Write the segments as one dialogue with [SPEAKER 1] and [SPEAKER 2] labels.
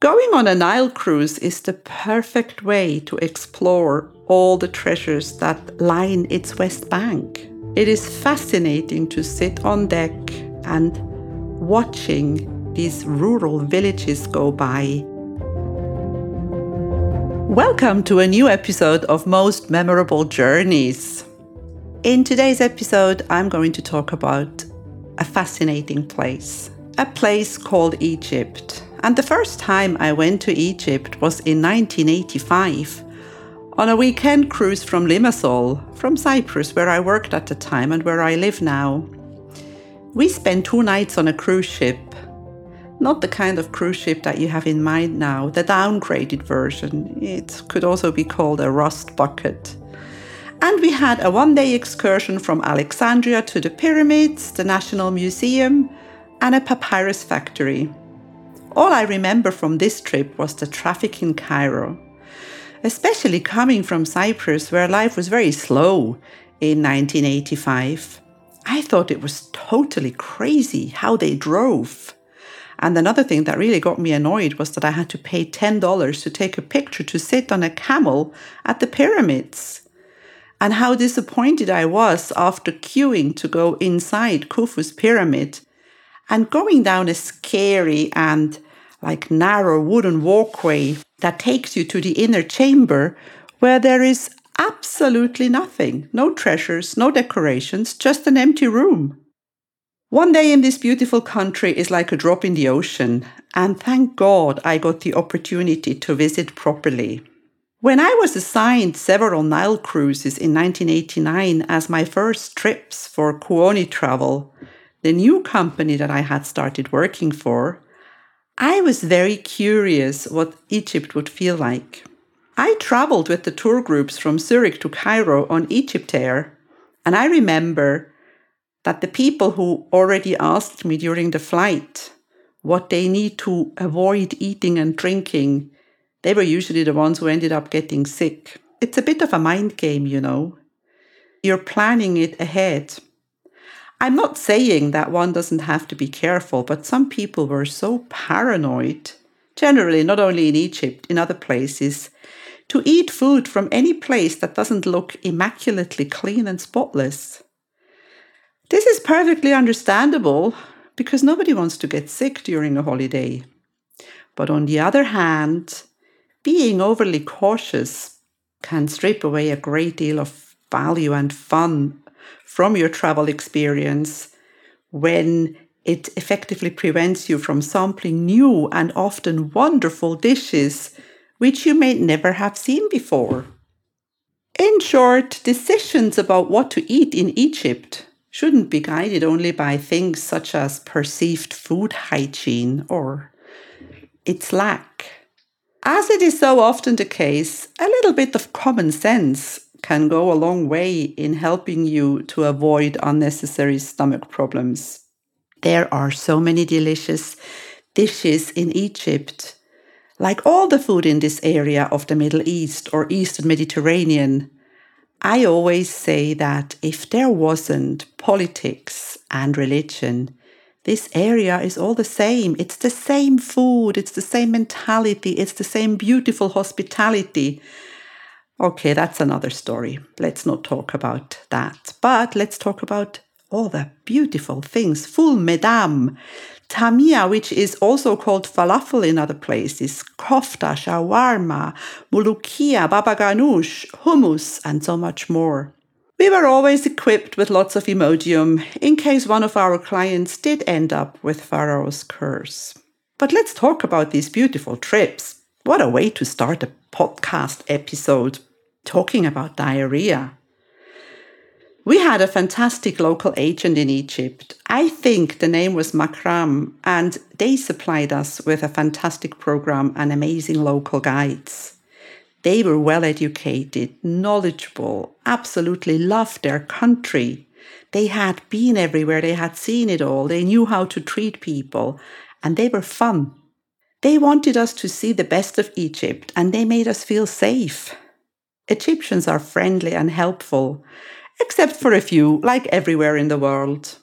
[SPEAKER 1] Going on a Nile cruise is the perfect way to explore all the treasures that line its west bank. It is fascinating to sit on deck and watching these rural villages go by. Welcome to a new episode of Most Memorable Journeys. In today's episode, I'm going to talk about a fascinating place, a place called Egypt. And the first time I went to Egypt was in 1985 on a weekend cruise from Limassol, from Cyprus, where I worked at the time and where I live now. We spent two nights on a cruise ship not the kind of cruise ship that you have in mind now, the downgraded version. It could also be called a rust bucket. And we had a one day excursion from Alexandria to the pyramids, the National Museum, and a papyrus factory. All I remember from this trip was the traffic in Cairo, especially coming from Cyprus, where life was very slow in 1985. I thought it was totally crazy how they drove. And another thing that really got me annoyed was that I had to pay $10 to take a picture to sit on a camel at the pyramids. And how disappointed I was after queuing to go inside Khufu's pyramid and going down a scary and like narrow wooden walkway that takes you to the inner chamber where there is absolutely nothing no treasures, no decorations, just an empty room. One day in this beautiful country is like a drop in the ocean, and thank God I got the opportunity to visit properly. When I was assigned several Nile cruises in 1989 as my first trips for Kuoni Travel, the new company that I had started working for, I was very curious what Egypt would feel like. I traveled with the tour groups from Zurich to Cairo on Egypt Air, and I remember that the people who already asked me during the flight what they need to avoid eating and drinking, they were usually the ones who ended up getting sick. It's a bit of a mind game, you know. You're planning it ahead. I'm not saying that one doesn't have to be careful, but some people were so paranoid, generally, not only in Egypt, in other places, to eat food from any place that doesn't look immaculately clean and spotless. This is perfectly understandable because nobody wants to get sick during a holiday. But on the other hand, being overly cautious can strip away a great deal of value and fun from your travel experience when it effectively prevents you from sampling new and often wonderful dishes which you may never have seen before. In short, decisions about what to eat in Egypt shouldn't be guided only by things such as perceived food hygiene or its lack. As it is so often the case, a little bit of common sense can go a long way in helping you to avoid unnecessary stomach problems. There are so many delicious dishes in Egypt. Like all the food in this area of the Middle East or Eastern Mediterranean, I always say that if there wasn't politics and religion, this area is all the same. It's the same food, it's the same mentality, it's the same beautiful hospitality. Okay, that's another story. Let's not talk about that. But let's talk about all the beautiful things. Full Medam, Tamia, which is also called falafel in other places, kofta, shawarma, mulukia, baba ganoush, hummus, and so much more. We were always equipped with lots of Imodium in case one of our clients did end up with Pharaoh's curse. But let's talk about these beautiful trips. What a way to start a podcast episode talking about diarrhea. We had a fantastic local agent in Egypt. I think the name was Makram, and they supplied us with a fantastic program and amazing local guides. They were well educated, knowledgeable, absolutely loved their country. They had been everywhere, they had seen it all, they knew how to treat people, and they were fun. They wanted us to see the best of Egypt, and they made us feel safe. Egyptians are friendly and helpful except for a few, like everywhere in the world.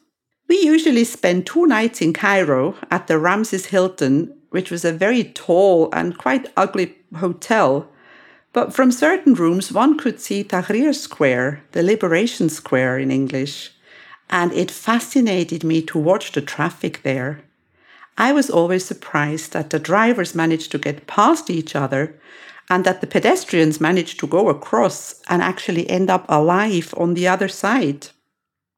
[SPEAKER 1] We usually spend two nights in Cairo at the Ramses Hilton, which was a very tall and quite ugly hotel. But from certain rooms, one could see Tahrir Square, the Liberation Square in English, and it fascinated me to watch the traffic there. I was always surprised that the drivers managed to get past each other and that the pedestrians managed to go across and actually end up alive on the other side.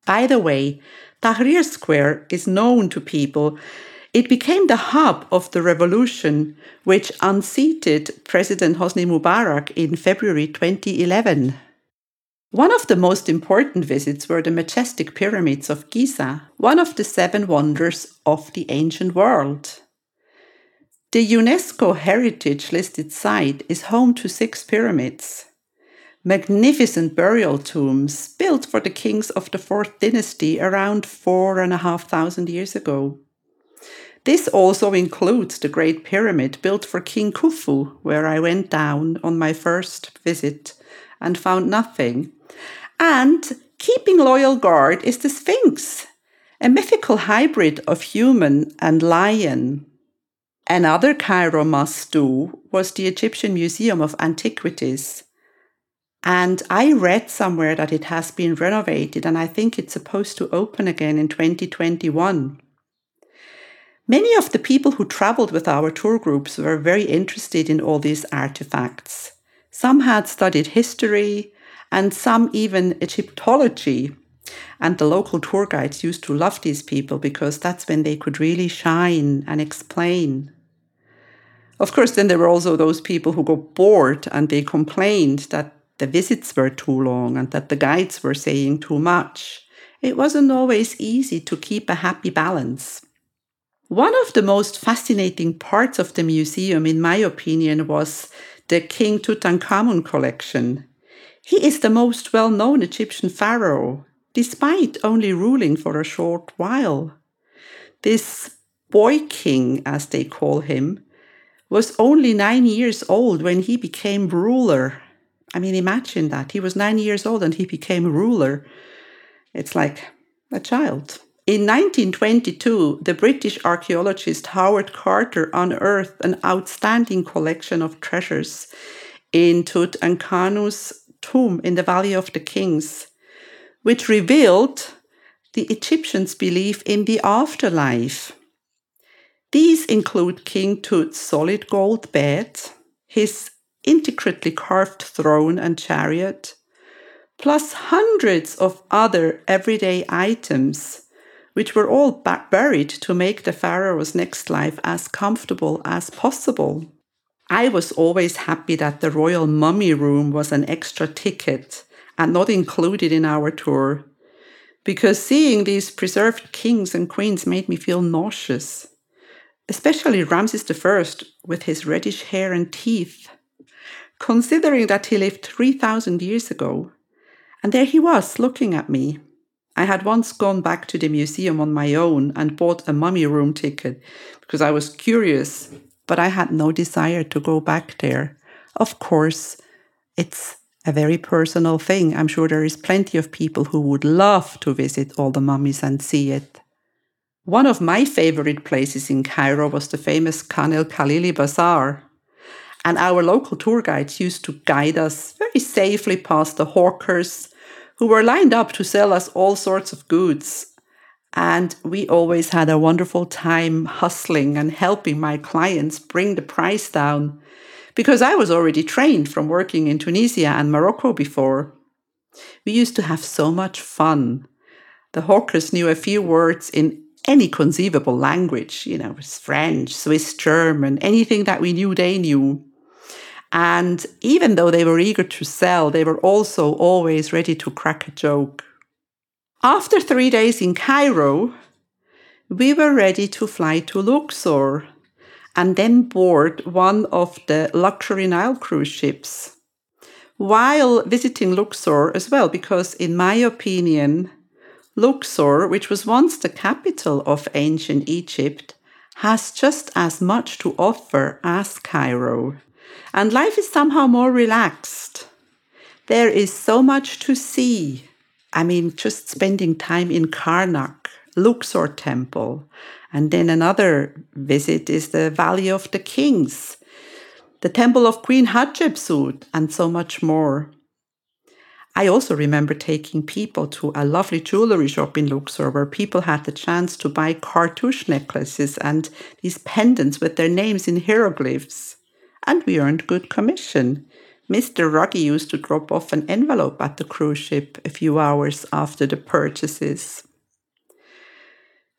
[SPEAKER 1] By the way, Tahrir Square is known to people. It became the hub of the revolution which unseated President Hosni Mubarak in February 2011. One of the most important visits were the majestic pyramids of Giza, one of the seven wonders of the ancient world. The UNESCO Heritage listed site is home to six pyramids, magnificent burial tombs built for the kings of the fourth dynasty around four and a half thousand years ago. This also includes the Great Pyramid built for King Khufu, where I went down on my first visit and found nothing and keeping loyal guard is the Sphinx, a mythical hybrid of human and lion. Another Cairo must do was the Egyptian Museum of Antiquities. And I read somewhere that it has been renovated and I think it's supposed to open again in 2021. Many of the people who traveled with our tour groups were very interested in all these artifacts. Some had studied history, and some even Egyptology. And the local tour guides used to love these people because that's when they could really shine and explain. Of course, then there were also those people who got bored and they complained that the visits were too long and that the guides were saying too much. It wasn't always easy to keep a happy balance. One of the most fascinating parts of the museum, in my opinion, was the King Tutankhamun collection. He is the most well known Egyptian pharaoh, despite only ruling for a short while. This boy king, as they call him, was only nine years old when he became ruler. I mean, imagine that. He was nine years old and he became ruler. It's like a child. In 1922, the British archaeologist Howard Carter unearthed an outstanding collection of treasures in Tutankhamun's tomb in the Valley of the Kings, which revealed the Egyptians' belief in the afterlife. These include King Tut's solid gold bed, his intricately carved throne and chariot, plus hundreds of other everyday items, which were all buried to make the pharaoh's next life as comfortable as possible. I was always happy that the Royal Mummy Room was an extra ticket and not included in our tour, because seeing these preserved kings and queens made me feel nauseous, especially Ramses I with his reddish hair and teeth. Considering that he lived 3,000 years ago, and there he was looking at me. I had once gone back to the museum on my own and bought a mummy room ticket because I was curious but I had no desire to go back there. Of course, it's a very personal thing. I'm sure there is plenty of people who would love to visit all the mummies and see it. One of my favorite places in Cairo was the famous Khan el Khalili Bazaar. And our local tour guides used to guide us very safely past the hawkers who were lined up to sell us all sorts of goods and we always had a wonderful time hustling and helping my clients bring the price down because I was already trained from working in Tunisia and Morocco before. We used to have so much fun. The hawkers knew a few words in any conceivable language, you know, French, Swiss, German, anything that we knew, they knew. And even though they were eager to sell, they were also always ready to crack a joke. After three days in Cairo, we were ready to fly to Luxor and then board one of the luxury Nile cruise ships. While visiting Luxor as well, because in my opinion, Luxor, which was once the capital of ancient Egypt, has just as much to offer as Cairo. And life is somehow more relaxed. There is so much to see I mean, just spending time in Karnak, Luxor Temple, And then another visit is the Valley of the Kings, the Temple of Queen Hatshepsut, and so much more. I also remember taking people to a lovely jewelry shop in Luxor where people had the chance to buy cartouche necklaces and these pendants with their names in hieroglyphs. And we earned good commission. Mr. Ruggie used to drop off an envelope at the cruise ship a few hours after the purchases.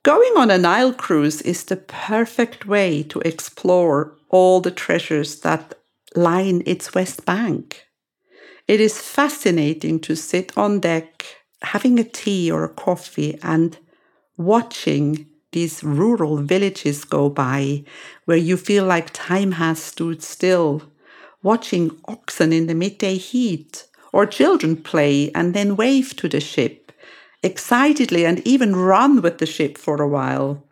[SPEAKER 1] Going on a Nile cruise is the perfect way to explore all the treasures that line its west bank. It is fascinating to sit on deck, having a tea or a coffee, and watching these rural villages go by where you feel like time has stood still, watching oxen in the midday heat, or children play and then wave to the ship, excitedly and even run with the ship for a while.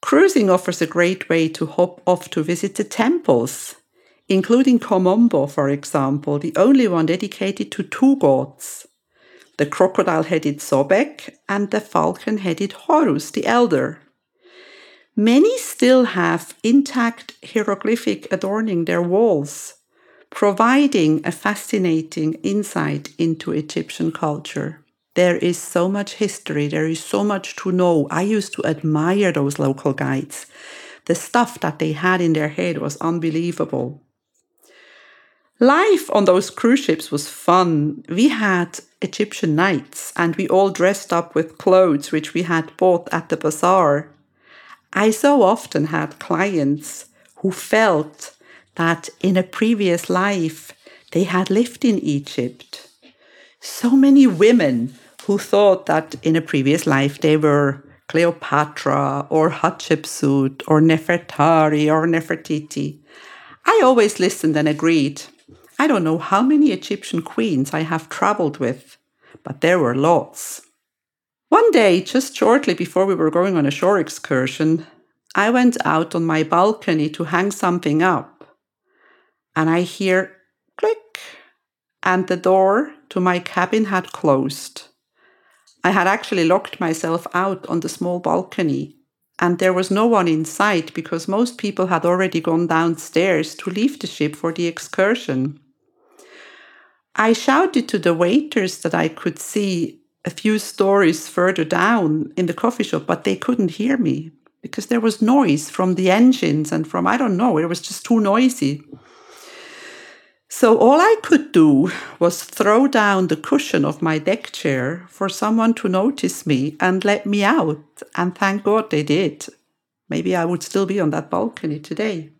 [SPEAKER 1] Cruising offers a great way to hop off to visit the temples including Kom Ombo, for example, the only one dedicated to two gods the crocodile headed Sobek and the falcon headed Horus the Elder. Many still have intact hieroglyphic adorning their walls, providing a fascinating insight into Egyptian culture. There is so much history, there is so much to know. I used to admire those local guides. The stuff that they had in their head was unbelievable. Life on those cruise ships was fun. We had Egyptian nights and we all dressed up with clothes which we had bought at the bazaar. I so often had clients who felt that in a previous life they had lived in Egypt. So many women who thought that in a previous life they were Cleopatra or Hatshepsut or Nefertari or Nefertiti. I always listened and agreed. I don't know how many Egyptian queens I have traveled with, but there were lots. One day, just shortly before we were going on a shore excursion, I went out on my balcony to hang something up, and I hear click, and the door to my cabin had closed. I had actually locked myself out on the small balcony, and there was no one in sight because most people had already gone downstairs to leave the ship for the excursion. I shouted to the waiters that I could see a few stories further down in the coffee shop, but they couldn't hear me because there was noise from the engines and from, I don't know, it was just too noisy. So all I could do was throw down the cushion of my deck chair for someone to notice me and let me out. And thank God they did. Maybe I would still be on that balcony today.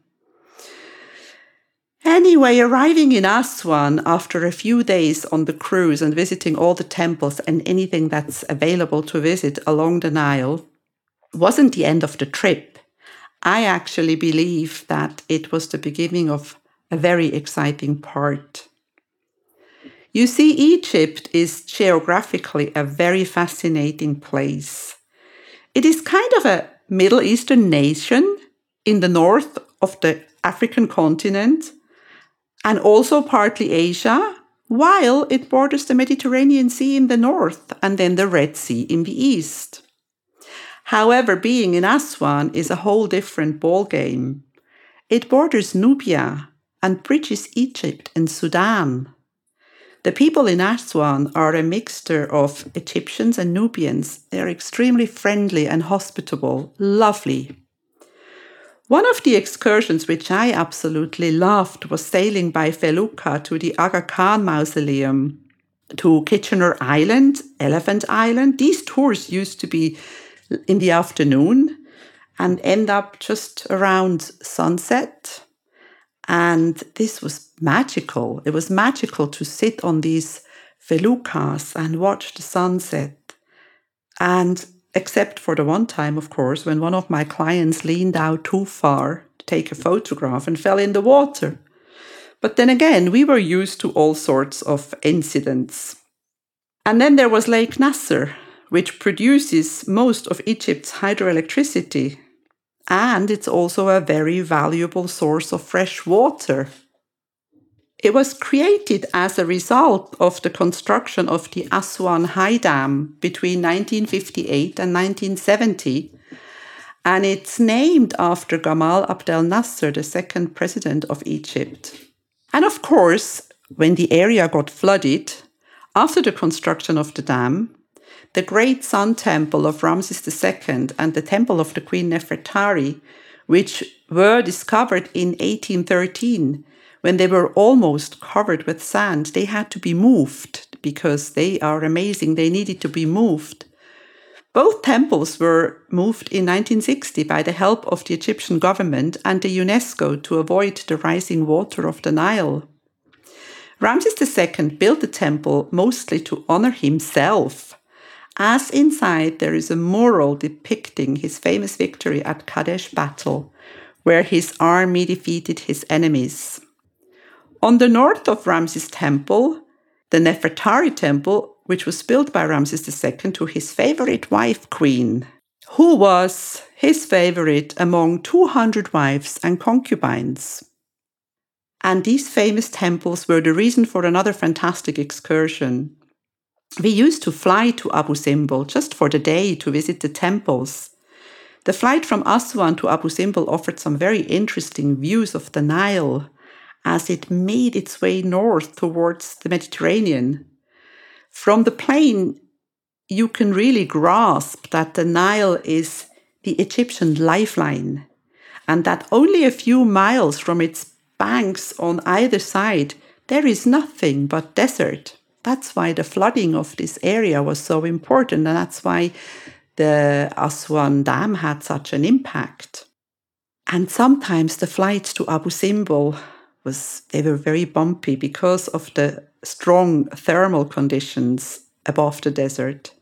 [SPEAKER 1] Anyway, arriving in Aswan after a few days on the cruise and visiting all the temples and anything that's available to visit along the Nile wasn't the end of the trip. I actually believe that it was the beginning of a very exciting part. You see, Egypt is geographically a very fascinating place. It is kind of a Middle Eastern nation in the north of the African continent and also partly Asia, while it borders the Mediterranean Sea in the north and then the Red Sea in the east. However, being in Aswan is a whole different ballgame. It borders Nubia and bridges Egypt and Sudan. The people in Aswan are a mixture of Egyptians and Nubians. They're extremely friendly and hospitable, lovely. One of the excursions which I absolutely loved was sailing by felucca to the Aga Khan Mausoleum, to Kitchener Island, Elephant Island. These tours used to be in the afternoon and end up just around sunset. And this was magical. It was magical to sit on these feluccas and watch the sunset. And except for the one time, of course, when one of my clients leaned out too far to take a photograph and fell in the water. But then again, we were used to all sorts of incidents. And then there was Lake Nasser, which produces most of Egypt's hydroelectricity. And it's also a very valuable source of fresh water. It was created as a result of the construction of the Aswan High Dam between 1958 and 1970. and it's named after Gamal Abdel Nasser, the second president of Egypt. And of course, when the area got flooded, after the construction of the dam, the great sun temple of Ramses II and the temple of the Queen Nefertari, which were discovered in 1813, when they were almost covered with sand, they had to be moved because they are amazing. They needed to be moved. Both temples were moved in 1960 by the help of the Egyptian government and the UNESCO to avoid the rising water of the Nile. Ramses II built the temple mostly to honor himself, as inside there is a mural depicting his famous victory at Kadesh battle, where his army defeated his enemies. On the north of Ramses' temple, the Nefertari temple which was built by Ramses II to his favorite wife queen, who was his favorite among 200 wives and concubines. And these famous temples were the reason for another fantastic excursion. We used to fly to Abu Simbel just for the day to visit the temples. The flight from Aswan to Abu Simbel offered some very interesting views of the Nile as it made its way north towards the Mediterranean. From the plane, you can really grasp that the Nile is the Egyptian lifeline, and that only a few miles from its banks on either side, there is nothing but desert. That's why the flooding of this area was so important, and that's why the Aswan Dam had such an impact. And sometimes the flights to Abu Simbel was they were very bumpy because of the strong thermal conditions above the desert.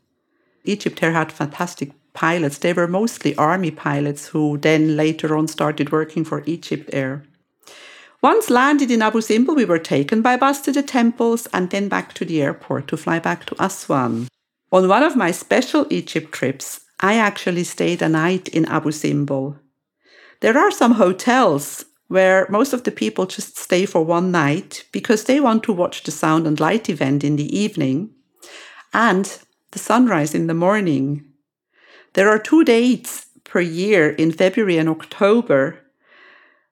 [SPEAKER 1] Egypt Air had fantastic pilots. They were mostly army pilots who then later on started working for Egypt Air. Once landed in Abu Simbel, we were taken by bus to the temples and then back to the airport to fly back to Aswan. On one of my special Egypt trips, I actually stayed a night in Abu Simbel. There are some hotels where most of the people just stay for one night because they want to watch the sound and light event in the evening and the sunrise in the morning. There are two dates per year in February and October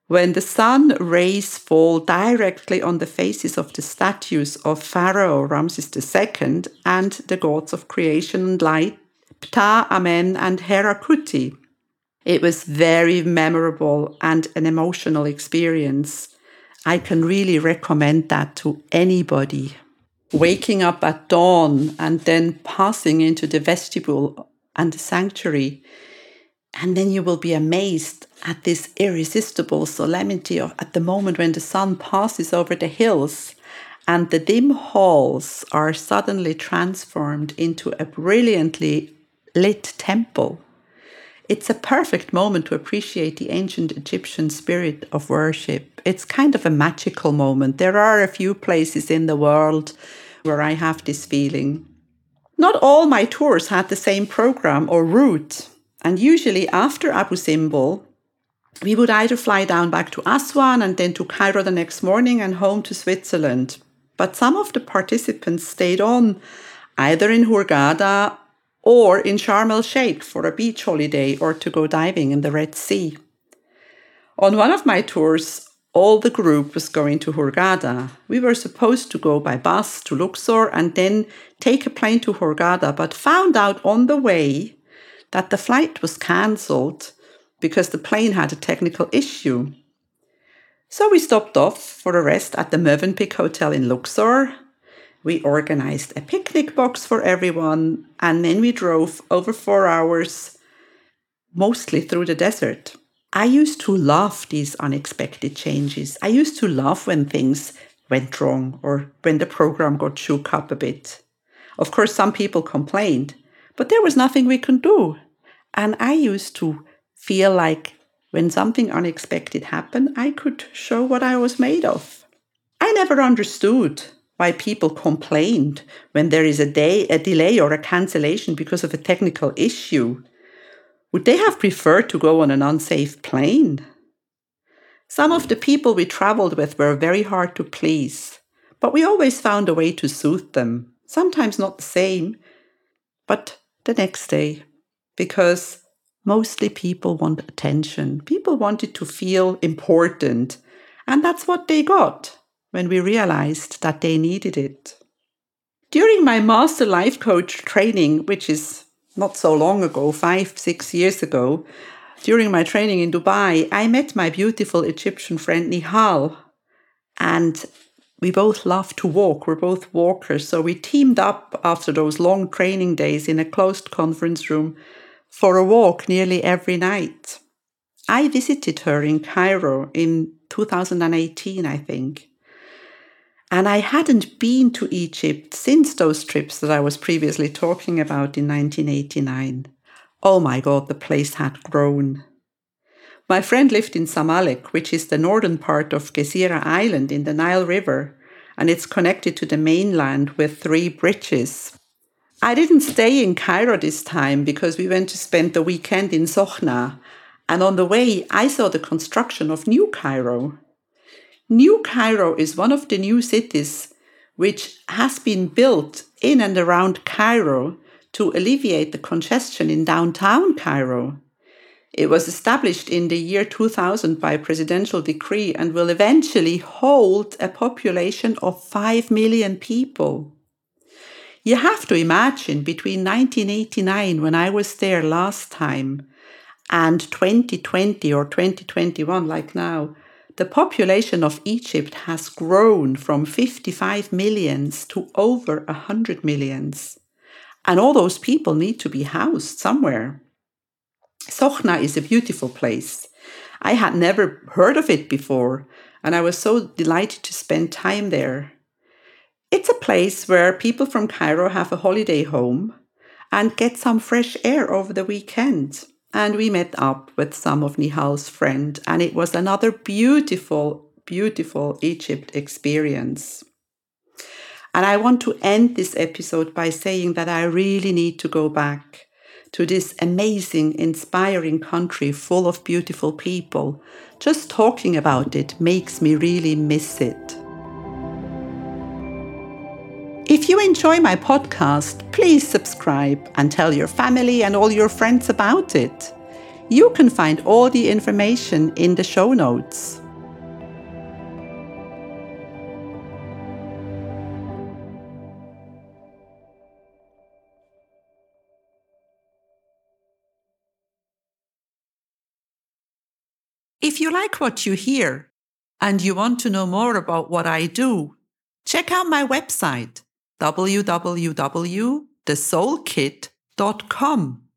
[SPEAKER 1] when the sun rays fall directly on the faces of the statues of Pharaoh Ramses II and the gods of creation and light, Ptah, Amen, and Herakuti. It was very memorable and an emotional experience. I can really recommend that to anybody. Waking up at dawn and then passing into the vestibule and the sanctuary, and then you will be amazed at this irresistible solemnity at the moment when the sun passes over the hills and the dim halls are suddenly transformed into a brilliantly lit temple. It's a perfect moment to appreciate the ancient Egyptian spirit of worship. It's kind of a magical moment. There are a few places in the world where I have this feeling. Not all my tours had the same program or route, and usually after Abu Simbel, we would either fly down back to Aswan and then to Cairo the next morning and home to Switzerland. But some of the participants stayed on either in Hurghada or in Sharm el Sheikh for a beach holiday or to go diving in the Red Sea. On one of my tours, all the group was going to Hurghada. We were supposed to go by bus to Luxor and then take a plane to Hurghada, but found out on the way that the flight was cancelled because the plane had a technical issue. So we stopped off for a rest at the Mövenpick Hotel in Luxor we organized a picnic box for everyone, and then we drove over four hours, mostly through the desert. I used to love these unexpected changes. I used to love when things went wrong or when the program got shook up a bit. Of course, some people complained, but there was nothing we could do. And I used to feel like when something unexpected happened, I could show what I was made of. I never understood why people complained when there is a day a delay or a cancellation because of a technical issue would they have preferred to go on an unsafe plane some of the people we traveled with were very hard to please but we always found a way to soothe them sometimes not the same but the next day because Mostly people want attention. People wanted to feel important. And that's what they got when we realized that they needed it. During my master life coach training, which is not so long ago, five, six years ago, during my training in Dubai, I met my beautiful Egyptian friend Nihal. And we both love to walk. We're both walkers. So we teamed up after those long training days in a closed conference room for a walk nearly every night. I visited her in Cairo in 2018, I think. And I hadn't been to Egypt since those trips that I was previously talking about in 1989. Oh my God, the place had grown. My friend lived in Zamalek, which is the northern part of Gezira Island in the Nile River, and it's connected to the mainland with three bridges. I didn't stay in Cairo this time because we went to spend the weekend in Sokhna, and on the way I saw the construction of New Cairo. New Cairo is one of the new cities which has been built in and around Cairo to alleviate the congestion in downtown Cairo. It was established in the year 2000 by presidential decree and will eventually hold a population of 5 million people. You have to imagine between 1989, when I was there last time, and 2020 or 2021, like now, the population of Egypt has grown from 55 millions to over 100 millions. And all those people need to be housed somewhere. Sokhna is a beautiful place. I had never heard of it before, and I was so delighted to spend time there. It's a place where people from Cairo have a holiday home and get some fresh air over the weekend. And we met up with some of Nihal's friends, and it was another beautiful, beautiful Egypt experience. And I want to end this episode by saying that I really need to go back to this amazing, inspiring country full of beautiful people. Just talking about it makes me really miss it. You enjoy my podcast, please subscribe and tell your family and all your friends about it. You can find all the information in the show notes. If you like what you hear and you want to know more about what I do, check out my website www.thesoulkit.com.